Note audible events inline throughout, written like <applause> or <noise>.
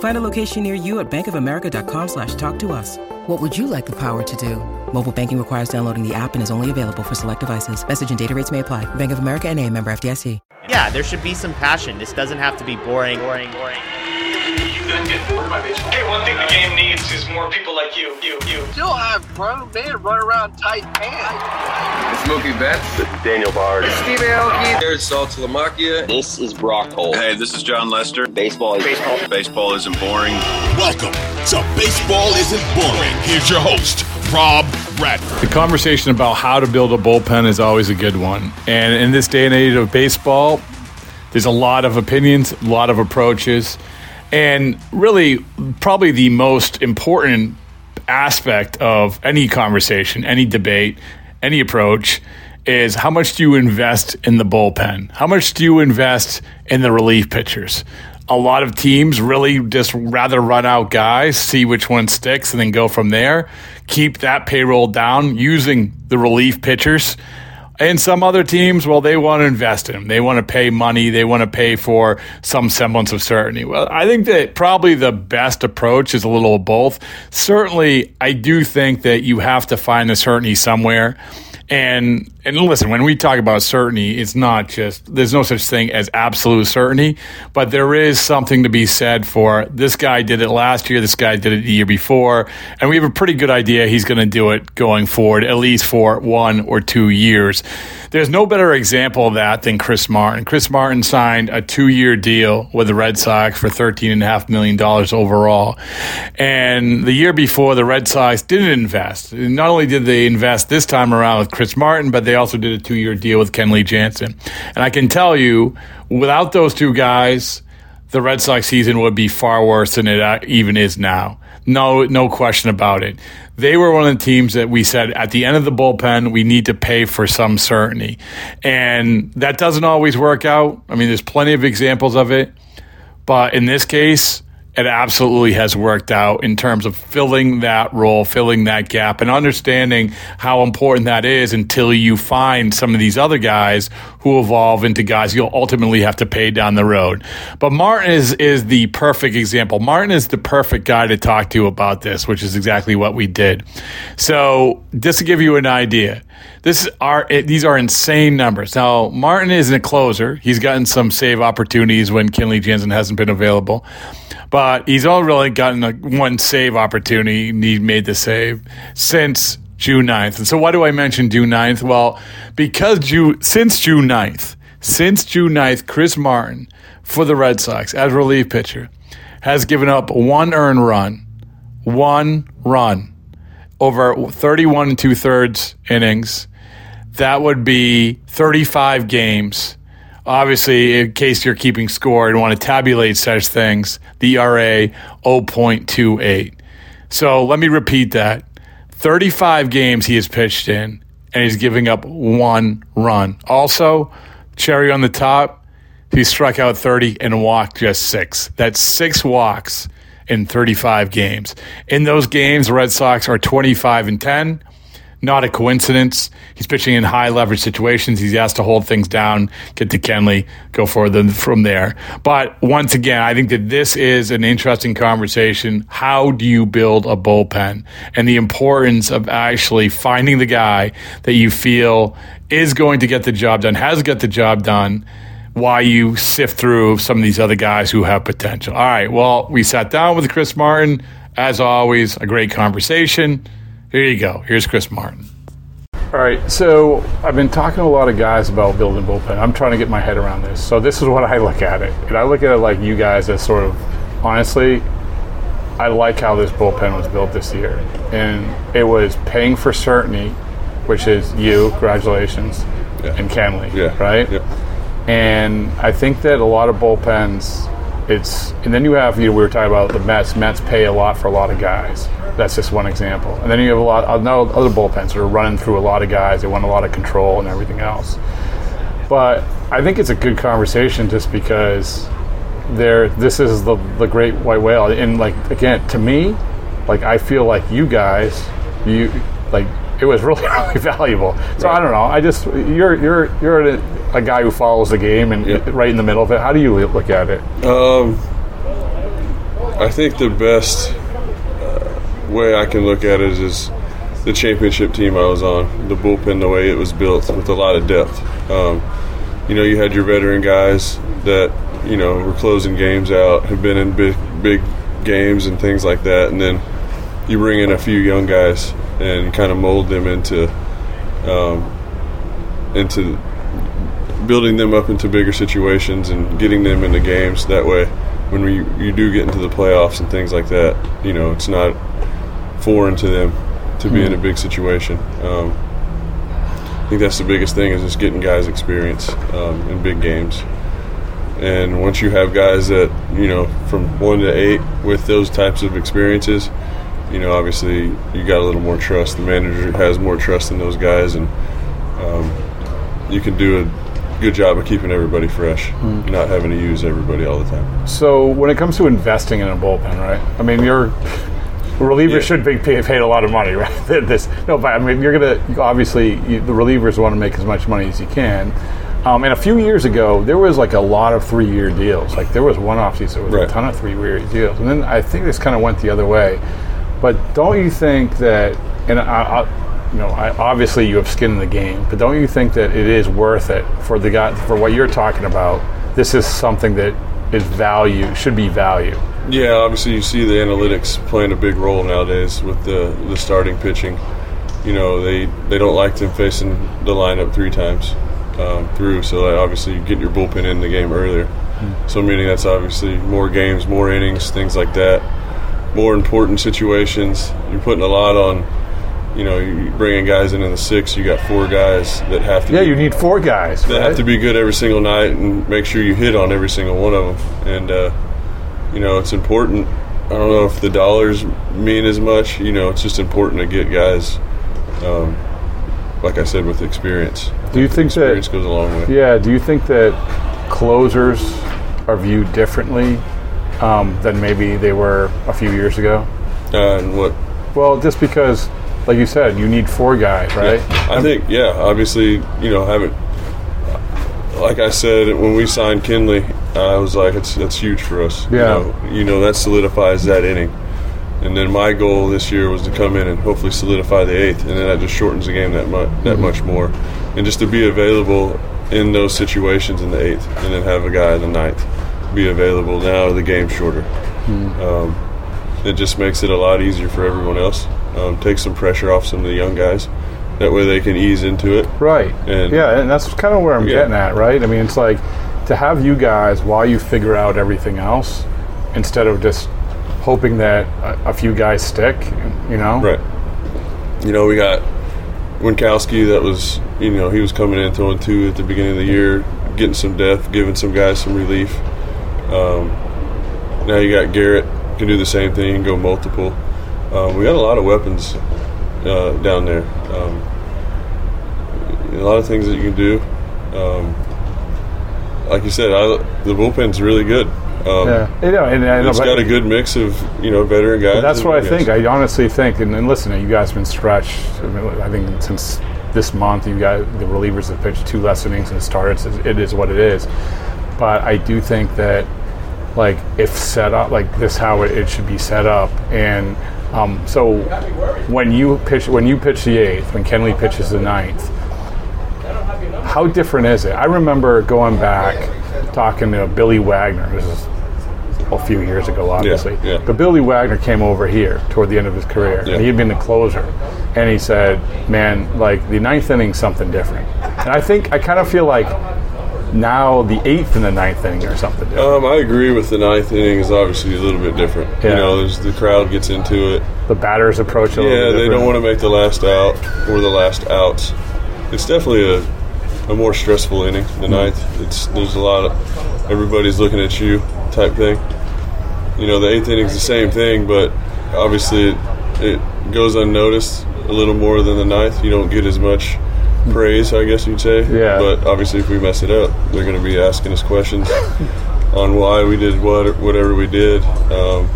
Find a location near you at bankofamerica.com slash talk to us. What would you like the power to do? Mobile banking requires downloading the app and is only available for select devices. Message and data rates may apply. Bank of America and a member FDIC. Yeah, there should be some passion. This doesn't have to be boring, boring, boring. Hey, one thing the game needs is more people like you. You, you. Still have grown men run around tight pants. Smokey Betts. This is Daniel Bard. Steve Aoki. There's Saltalamacchia. This is Brock Holt. Hey, this is Jon Lester. Baseball is baseball. Baseball isn't boring. Welcome to Baseball Isn't Boring. Here's your host, Rob Bradford. The conversation about how to build a bullpen is always a good one. And in this day and age of baseball, there's a lot of opinions, a lot of approaches. And really, probably the most important aspect of any conversation, any debate, any approach is how much do you invest in the bullpen? How much do you invest in the relief pitchers? A lot of teams really just rather run out guys, see which one sticks, and then go from there. Keep that payroll down using the relief pitchers. And some other teams, well, they want to invest in them. They want to pay money. They want to pay for some semblance of certainty. Well, I think that probably the best approach is a little of both. Certainly, I do think that you have to find the certainty somewhere. And and listen, when we talk about certainty, it's not just there's no such thing as absolute certainty, but there is something to be said for this guy did it last year, this guy did it the year before, and we have a pretty good idea he's going to do it going forward, at least for one or two years. There's no better example of that than Chris Martin. Chris Martin signed a two year deal with the Red Sox for $13.5 million overall. And the year before, the Red Sox didn't invest. Not only did they invest this time around with Chris Martin, but they also did a two year deal with Kenley Jansen. And I can tell you, without those two guys, the Red Sox season would be far worse than it uh, even is now. No, no question about it. They were one of the teams that we said at the end of the bullpen, we need to pay for some certainty. And that doesn't always work out. I mean, there's plenty of examples of it. But in this case, it absolutely has worked out in terms of filling that role, filling that gap, and understanding how important that is until you find some of these other guys who evolve into guys you'll ultimately have to pay down the road. But Martin is is the perfect example. Martin is the perfect guy to talk to about this, which is exactly what we did. So, just to give you an idea, this are these are insane numbers. Now, Martin isn't a closer. He's gotten some save opportunities when Kenley Jansen hasn't been available but he's already gotten a one save opportunity. He made the save since June 9th. And so, why do I mention June 9th? Well, because June, since June 9th, since June 9th, Chris Martin for the Red Sox as relief pitcher has given up one earned run, one run over 31 and two thirds innings. That would be 35 games obviously, in case you're keeping score and want to tabulate such things, the ERA 0.28. So let me repeat that 35 games he has pitched in, and he's giving up one run. Also, cherry on the top, he struck out 30 and walked just six. That's six walks in 35 games. In those games, Red Sox are 25 and 10. Not a coincidence. He's pitching in high leverage situations. He's asked to hold things down, get to Kenley, go further from there. But once again, I think that this is an interesting conversation. How do you build a bullpen and the importance of actually finding the guy that you feel is going to get the job done, has got the job done, why you sift through some of these other guys who have potential. All right, well, we sat down with Chris Martin. As always, a great conversation. Here you go. Here's Chris Martin. All right, so I've been talking to a lot of guys about building bullpen. I'm trying to get my head around this. So this is what I look at it, and I look at it like you guys as sort of, honestly, I like how this bullpen was built this year, and it was paying for certainty, which is you, congratulations, Yeah. and Kenley, Yeah. right? Yep. And I think that a lot of bullpens, it's and then you have you know we were talking about the Mets. Mets pay a lot for a lot of guys. That's just one example. And then you have a lot uh, of other bullpens that are running through a lot of guys. They want a lot of control and everything else. But I think it's a good conversation just because there this is the the great white whale. And like again, to me, like I feel like you guys, you like it was really <laughs> really valuable. So I don't know. I just you're you're you're a, a guy who follows the game and Yeah. right in the middle of it. How do you look at it? Um, I think the best uh, way I can look at it is the championship team I was on, the bullpen, the way it was built with a lot of depth. Um, you know, you had your veteran guys that you know were closing games out, have been in big big games and things like that, and then you bring in a few young guys and kind of mold them into um, into building them up into bigger situations and getting them into games. That way, when we, you do get into the playoffs and things like that, you know, it's not foreign to them to be in a big situation. Um, I think that's the biggest thing is just getting guys experience um, in big games. And once you have guys that, you know, from one to eight with those types of experiences, you know, obviously you got a little more trust. The manager has more trust in those guys, and um, you can do a good job of keeping everybody fresh, not having to use everybody all the time. So when it comes to investing in a bullpen, right? I mean, your relievers Yeah. should be <laughs> paid, paid a lot of money, right? <laughs> this no, but I mean, you're gonna obviously you, the relievers want to make as much money as you can. Um, and a few years ago, there was like a lot of three-year deals. Like there was one off season with Right. a ton of three-year deals, and then I think this kind of went the other way. But don't you think that? And I, I, you know, I, obviously you have skin in the game, but don't you think that it is worth it for the guy for what you're talking about? This is something that is value should be value. Yeah, obviously you see the analytics playing a big role nowadays with the the starting pitching. You know, they they don't like them facing the lineup three times um, through, so that obviously you get your bullpen in the game earlier. So meaning that's obviously more games, more innings, things like that, more important situations. You're putting a lot on. You know, you bringing guys in in the six. You got four guys that have to. Yeah, be, you need four guys. They right? have to be good every single night and make sure you hit on every single one of them. And uh, you know, it's important. I don't know if the dollars mean as much. You know, it's just important to get guys, um, like I said, with experience. Do you think Experience that? goes a long way. Yeah. Do you think that closers are viewed differently um, than maybe they were a few years ago? Uh, and what Well, just because, like you said, you need four guys, right? I think, yeah, obviously, you know, haven't. Like I said, when we signed Kenley, I was like, it's that's huge for us. Yeah. You know, you know, that solidifies that inning. And then my goal this year was to come in and hopefully solidify the eighth, and then that just shortens the game that much, that Mm-hmm. much more, and just to be available in those situations in the eighth, and then have a guy in the ninth be available. Now the game's shorter. Mm-hmm. Um, it just makes it a lot easier for everyone else. Um, takes some pressure off some of the young guys. That way they can ease into it. Right. And- yeah, and that's kind of where I'm Yeah. getting at, right? I mean, it's like to have you guys while you figure out everything else, instead of just hoping that a, a few guys stick. You know. Right. You know, we got Winckowski that was, you know, he was coming in throwing two at the beginning of the year, getting some depth, giving some guys some relief. Um, now you got Garrett, can do the same thing, and go multiple. Um, we got a lot of weapons uh, down there. Um, a lot of things that you can do. Um, like you said, I, the bullpen's really good. Um, yeah, you know, and, and it's got a good mix of you know veteran guys. That's what I guys. think. I honestly think, and, and listen, you guys have been stretched. I, mean, I think since this month, you got the relievers have pitched two less innings and starts. It is what it is. But I do think that, like, if set up like this, how it, it should be set up, and um, so when you pitch when you pitch the eighth, when Kenley pitches the ninth, how different is it? I remember going back talking to Billy Wagner. This is a few years ago, obviously. Yeah, yeah. But Billy Wagner came over here toward the end of his career, Yeah. and he had been the closer. And he said, "Man, like the ninth inning's something different." And I think I kind of feel like now the eighth and the ninth inning are something different. Um, I agree with the ninth inning is obviously a little bit different. Yeah. You know, there's, the crowd gets into it. the batters approach a little Yeah, they don't want to make the last out or the last outs. It's definitely a, a more stressful inning. The Mm-hmm. ninth, it's there's a lot of everybody's looking at you type thing. You know, the eighth inning's the same thing, but obviously it, it goes unnoticed a little more than the ninth. You don't get as much praise, I guess you'd say. Yeah. But obviously, if we mess it up, they're going to be asking us questions <laughs> on why we did what whatever we did. Um,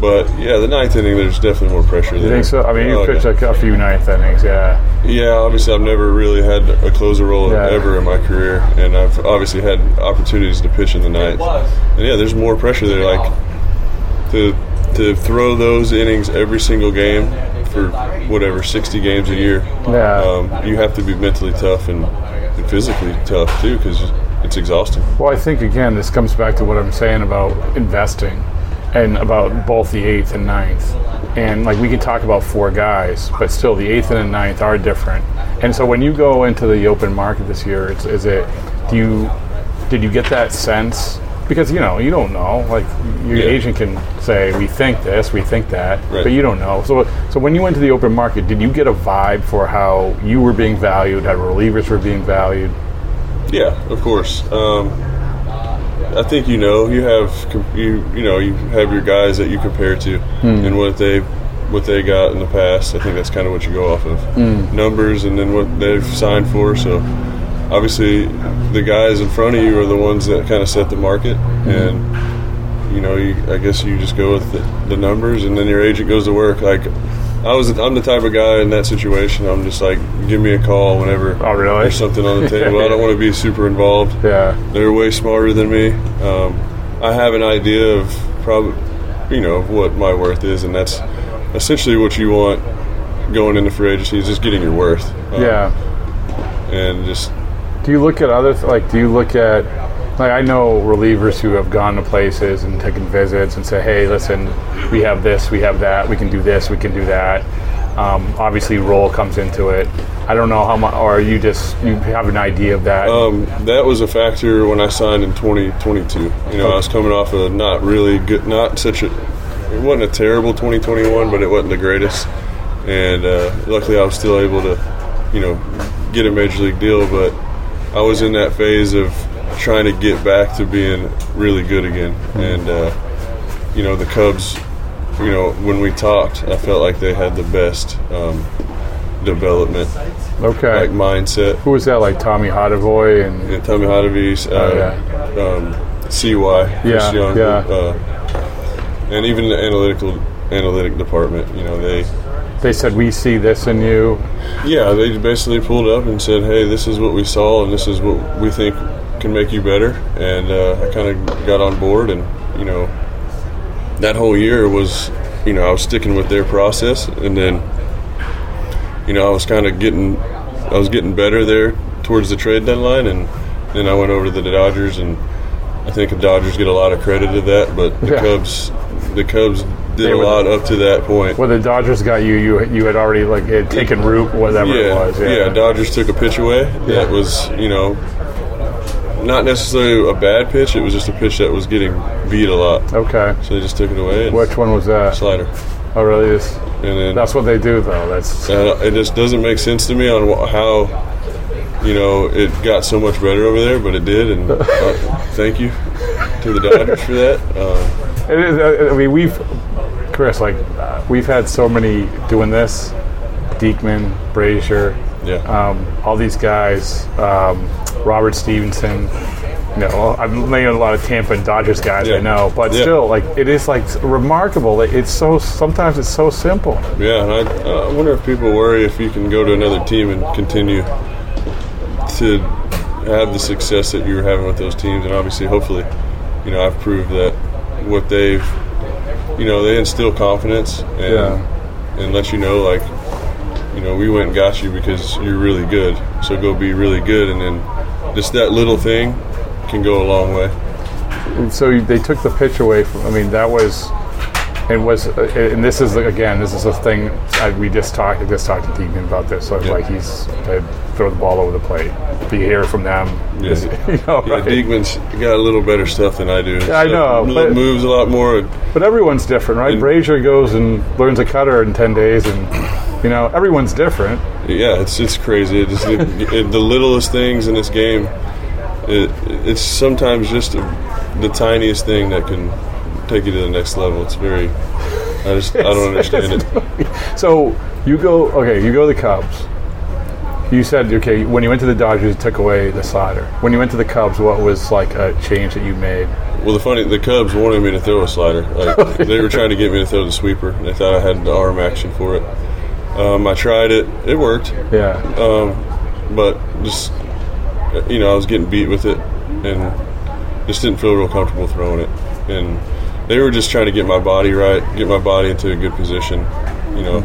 but yeah, the ninth inning, there's definitely more pressure You there. think so? I mean, you Oh, pitched yeah. like a few ninth innings, yeah. Yeah, obviously, I've never really had a closer role Yeah. ever in my career, and I've obviously had opportunities to pitch in the ninth. And yeah, there's more pressure there. Like to to throw those innings every single game for whatever 60 games a year. Yeah. Um, you have to be mentally tough and, and physically tough too, because it's exhausting. Well, I think again, this comes back to what I'm saying about investing and about both the eighth and ninth. And like we can talk about four guys, but still the eighth and the ninth are different. And so when you go into the open market this year, it's, is it do you did you get that sense? Because you know you don't know. Like your Yeah. agent can say we think this, we think that, Right. but you don't know. So so when you went to the open market, did you get a vibe for how you were being valued, how relievers were being valued? Yeah, of course. Um, I think you know you have you you know you have your guys that you compare to and what they what they got in the past. I think that's kind of what you go off of numbers and then what they've signed for. So obviously the guys in front of you are the ones that kind of set the market and you know you, I guess you just go with the, the numbers and then your agent goes to work like. I was I'm the type of guy in that situation. I'm just like, give me a call whenever Oh, really? there's something on the table. <laughs> I don't want to be super involved. Yeah. They're way smarter than me. Um, I have an idea of probably, you know, of what my worth is, and that's essentially what you want going into free agency is just getting your worth. Um, yeah. And just Do you look at other th- like? Do you look at like I know relievers who have gone to places and taken visits and say, "Hey, listen, we have this, we have that, we can do this, we can do that." Um, obviously, role comes into it. I don't know how much, or you just you have an idea of that. um, that was a factor when I signed in 2022. You know, I was coming off a not really good, not such a, it wasn't a terrible 2021, but it wasn't the greatest. And uh, luckily, I was still able to, you know, get a major league deal. But I was in that phase of trying to get back to being really good again. And uh, you know, the Cubs, you know, when we talked, I felt like they had the best um, development, okay. like mindset. Who was that? Like Tommy Hottovy and Yeah, Tommy Hottovy, uh, Oh, um, CY, Yeah, Young, yeah. Uh, and even the analytical analytic department. You know, they they said we see this in you. yeah, they basically pulled up and said, "Hey, this is what we saw, and this is what we think can make you better." And uh, I kind of got on board, and you know, that whole year was, you know, I was sticking with their process, and then, you know, I was kind of getting, I was getting better there towards the trade deadline, and then I went over to the Dodgers, and I think the Dodgers get a lot of credit to that, but the Yeah. Cubs, the Cubs did a were- lot up to that point. Well, the Dodgers got you. You you had already like had taken root, whatever yeah, it was. Yeah. Dodgers took a pitch away that was, you know, not necessarily a bad pitch. It was just a pitch that was getting beat a lot. Okay. So they just took it away. Which one was that? Slider. Oh, really? This- And then That's what they do, though. That's uh, it just doesn't make sense to me on how, you know, it got so much better over there, but it did. And uh, <laughs> thank you to the Dodgers for that. Um, It is, uh, I mean, we've, Chris, like, uh, we've had so many doing this. Diekman, Brasier, yeah. um, all these guys, um, Robert Stephenson. you know, I'm laying a lot of Tampa and Dodgers guys, Yeah. I know, but Yeah. still, like, it is like remarkable. It's so sometimes it's so simple. Yeah, and I, I wonder if people worry if you can go to another team and continue to have the success that you were having with those teams. And obviously, hopefully, you know, I've proved that what they've, you know, they instill confidence and, Yeah. and let you know, like, you know, we went and got you because you're really good. So go be really good. And then just that little thing can go a long way. And so they took the pitch away from. I mean, that was. And was uh, and this is again this is a thing I, we just talked I just talked to Diekman about this so Yeah. like he's they throw the ball over the plate you hear from them Yeah, Just, <laughs> you know, yeah right? Diekman's got a little better stuff than I do. I know, but- moves a lot more. But everyone's different, right? And- Brasier goes and learns a cutter in ten days, and you know everyone's different. Yeah, it's it's crazy. It just, it, it, the littlest things in this game, it, it's sometimes just the tiniest thing that can take you to the next level. It's very, I just I don't <laughs> understand it. So you go, okay, you go to the Cubs. You said, okay, when you went to the Dodgers, you took away the slider. When you went to the Cubs, what was like a change that you made? Well, the funny, the Cubs wanted me to throw a slider. Like <laughs> they were trying to get me to throw the sweeper. They thought I had the arm action for it. Um, I tried it. It worked. Yeah, um, but just you know, I was getting beat with it, and just didn't feel real comfortable throwing it. And they were just trying to get my body right, get my body into a good position, you know,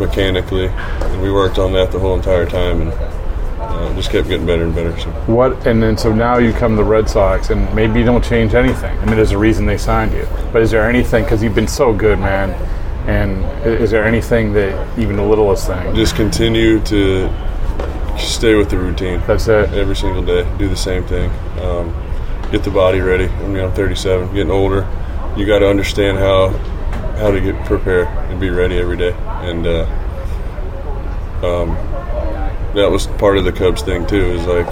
mechanically. And we worked on that the whole entire time, and uh, just kept getting better and better. So what? And then so now you come to the Red Sox, and maybe you don't change anything. I mean, there's a reason they signed you, but is there anything? Because you've been so good, man. And is there anything that even the littlest thing? just continue to stay with the routine. That's it. every single day. Do the same thing. Um, get the body ready. I mean, I'm 37, getting older. You got to understand how how to get prepare and be ready every day. And uh, um, that was part of the Cubs thing too. Is like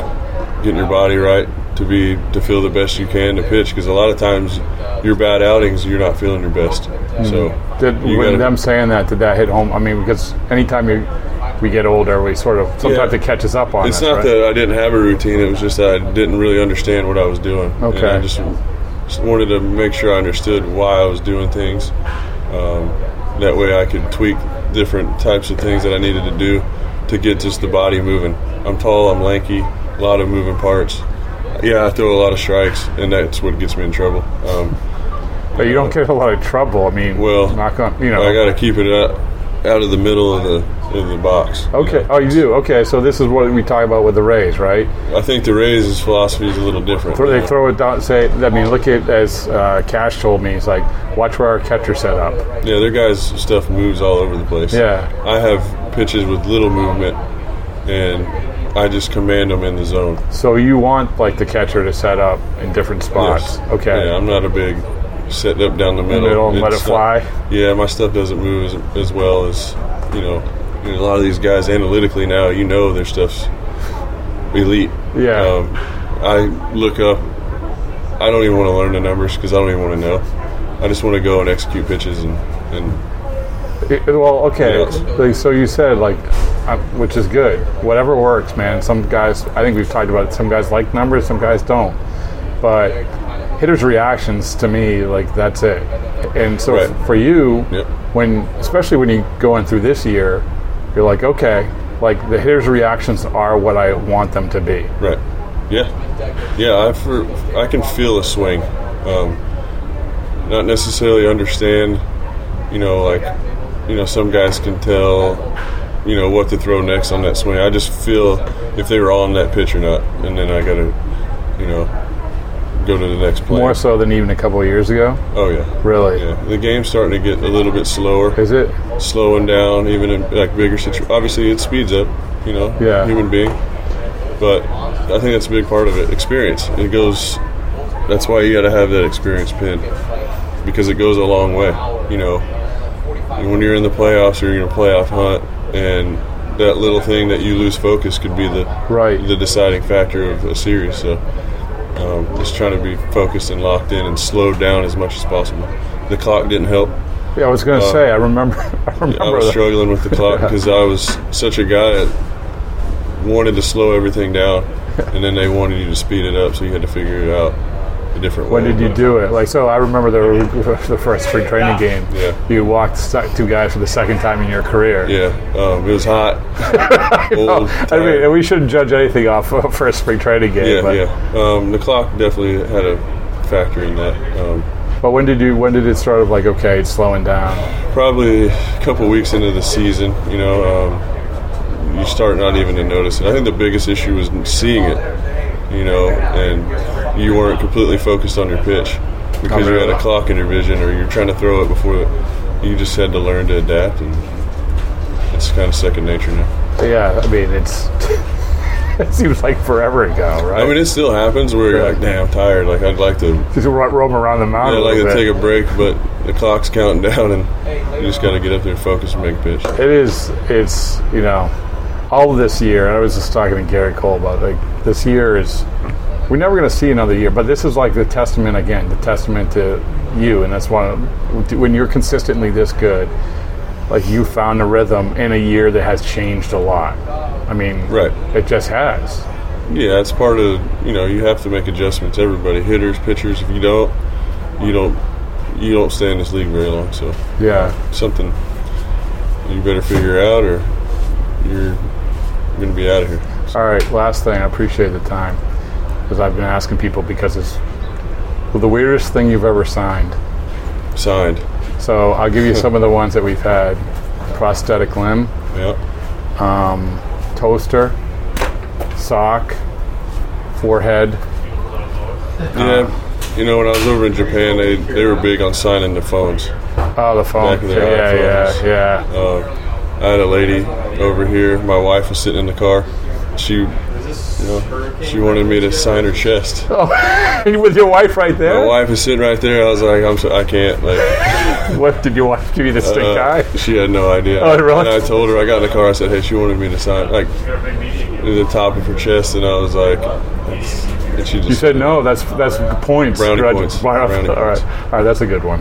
getting your body right to be to feel the best you can to pitch. Because a lot of times your bad outings, you're not feeling your best. So Did you when gotta- them saying that did that hit home? I mean, because anytime you, we get older, we sort of sometimes Yeah. it catches up on It's us. not right? that I didn't have a routine. It was just that I didn't really understand what I was doing. Okay. And I just, just wanted to make sure I understood why I was doing things. Um, that way I could tweak different types of things that I needed to do to get just the body moving. I'm tall, I'm lanky, a lot of moving parts. Yeah, I throw a lot of strikes, and that's what gets me in trouble. Um, but you don't get a lot of trouble. I mean, Well, not going. You know, I got to keep it out, out of the middle of the of the box. you Okay. know. Oh, you do. Okay. So this is what we talk about with the Rays, right? I think the Rays' philosophy is a little different. Throw- you They know. throw it down. Say, I mean, look at as uh, Cash told me. He's like, watch where our catcher set up. Yeah, their guys' stuff moves all over the place. Yeah. I have pitches with little movement, and I just command them in the zone. So you want like the catcher to set up in different spots. Yes. Okay. Yeah, I'm not a big set up down the middle. middle and let it not- fly? yeah, my stuff doesn't move as, as well as you know. you know, A lot of these guys analytically now, you know, their stuff's elite. Yeah. Um, I look up. I don't even want to learn the numbers because I don't even want to know. I just want to go and execute pitches and, and It- well, okay. Like, so you said like, uh, which is good. Whatever works, man. Some guys, I think we've talked about. It, some guys like numbers, some guys don't. But hitters' reactions to me, like that's it. And so Right. for you, Yep. when especially when you're going through this year, you're like, okay, like the hitters' reactions are what I want them to be. Right. Yeah. Yeah. I for, I can feel a swing. Um, not necessarily understand. You know, like you know, some guys can tell. You know what to throw next on that swing. I just feel if they were on that pitch or not, and then I got to, you know, go to the next play. More so than even a couple of years ago. Oh yeah. Really? Yeah. The game's starting to get a little bit slower. Is it? slowing down, even in like bigger situations. Obviously, it speeds up, you know, Yeah. human being. But I think that's a big part of it. Experience. It goes. That's why you got to have that experience pin because it goes a long way. You know, when you're in the playoffs or you're in a playoff hunt, and that little thing that you lose focus could be the Right. the deciding factor of a series. So. Um, just trying to be focused and locked in and slowed down as much as possible. The clock didn't help. Yeah, I was going to Uh, say. I remember. <laughs> I remember. I was that. struggling with the clock because I was such a guy that wanted to slow everything down. and then they wanted you to speed it up, so you had to figure it out a different When way. did you do it? Like, so I remember the, <laughs> the first spring training game. Yeah. You walked two guys for the second time in your career. Yeah, um, it was hot. <laughs> old, I mean, we shouldn't judge anything off of first spring training game. yeah, but, yeah. Um, the clock definitely had a factor in that. Um, But when did you? When did it start? of like okay, it's slowing down? probably a couple weeks into the season, you know, um, you start not even to notice it. I think the biggest issue was seeing it, you know, and you weren't completely focused on your pitch because you had a clock in your vision or you're trying to throw it before the, you just had to learn to adapt and it's kind of second nature now. Yeah, I mean it's. <laughs> it seems like forever ago, right? I mean, it still happens where you're like, damn, I'm tired. Like, I'd like to, just roam around the yeah, mountain. I'd a like to little take a break, but the clock's counting <laughs> down and you just got to get up there and focus and make a pitch. It is. It's you know, all this year. And I was just talking to Gerrit Cole about like this year is. We're never going to see another year, but this is like the testament again, the testament to you, and that's one. of- When you're consistently this good, like you found a rhythm in a year that has changed a lot. I mean, Right. It just has. Yeah, it's part of you know you have to make adjustments. Everybody, hitters, pitchers. If you don't, you don't you don't stay in this league very long. So Yeah. something you better figure out, or you're to be out of here. All right, last thing. I appreciate the time because I've been asking people because it's well, the weirdest thing you've ever signed. Signed. So I'll give you <laughs> some of the ones that we've had: prosthetic limb, Yeah. um, toaster, sock, forehead. Yeah. You know, when I was over in Japan, they they were big on signing the phones. Oh, the phone. Back of their yeah, yeah, iPhones. yeah. Uh, I had a lady over here. My wife was sitting in the car. She, you know, she wanted me to sign her chest. <laughs> Oh, <laughs> with your wife right there. My wife is sitting right there. I was like, I'm so, I can't. Like, <laughs> What did your wife give you the stink Uh, eye? She had no idea. Oh, really? And I told her I got in the car. I said, "Hey, she wanted me to sign like the top of her chest," and I was like, and she just You said no. That's that's points. Brownie points. All right, Brownie all right, points. all right. That's a good one.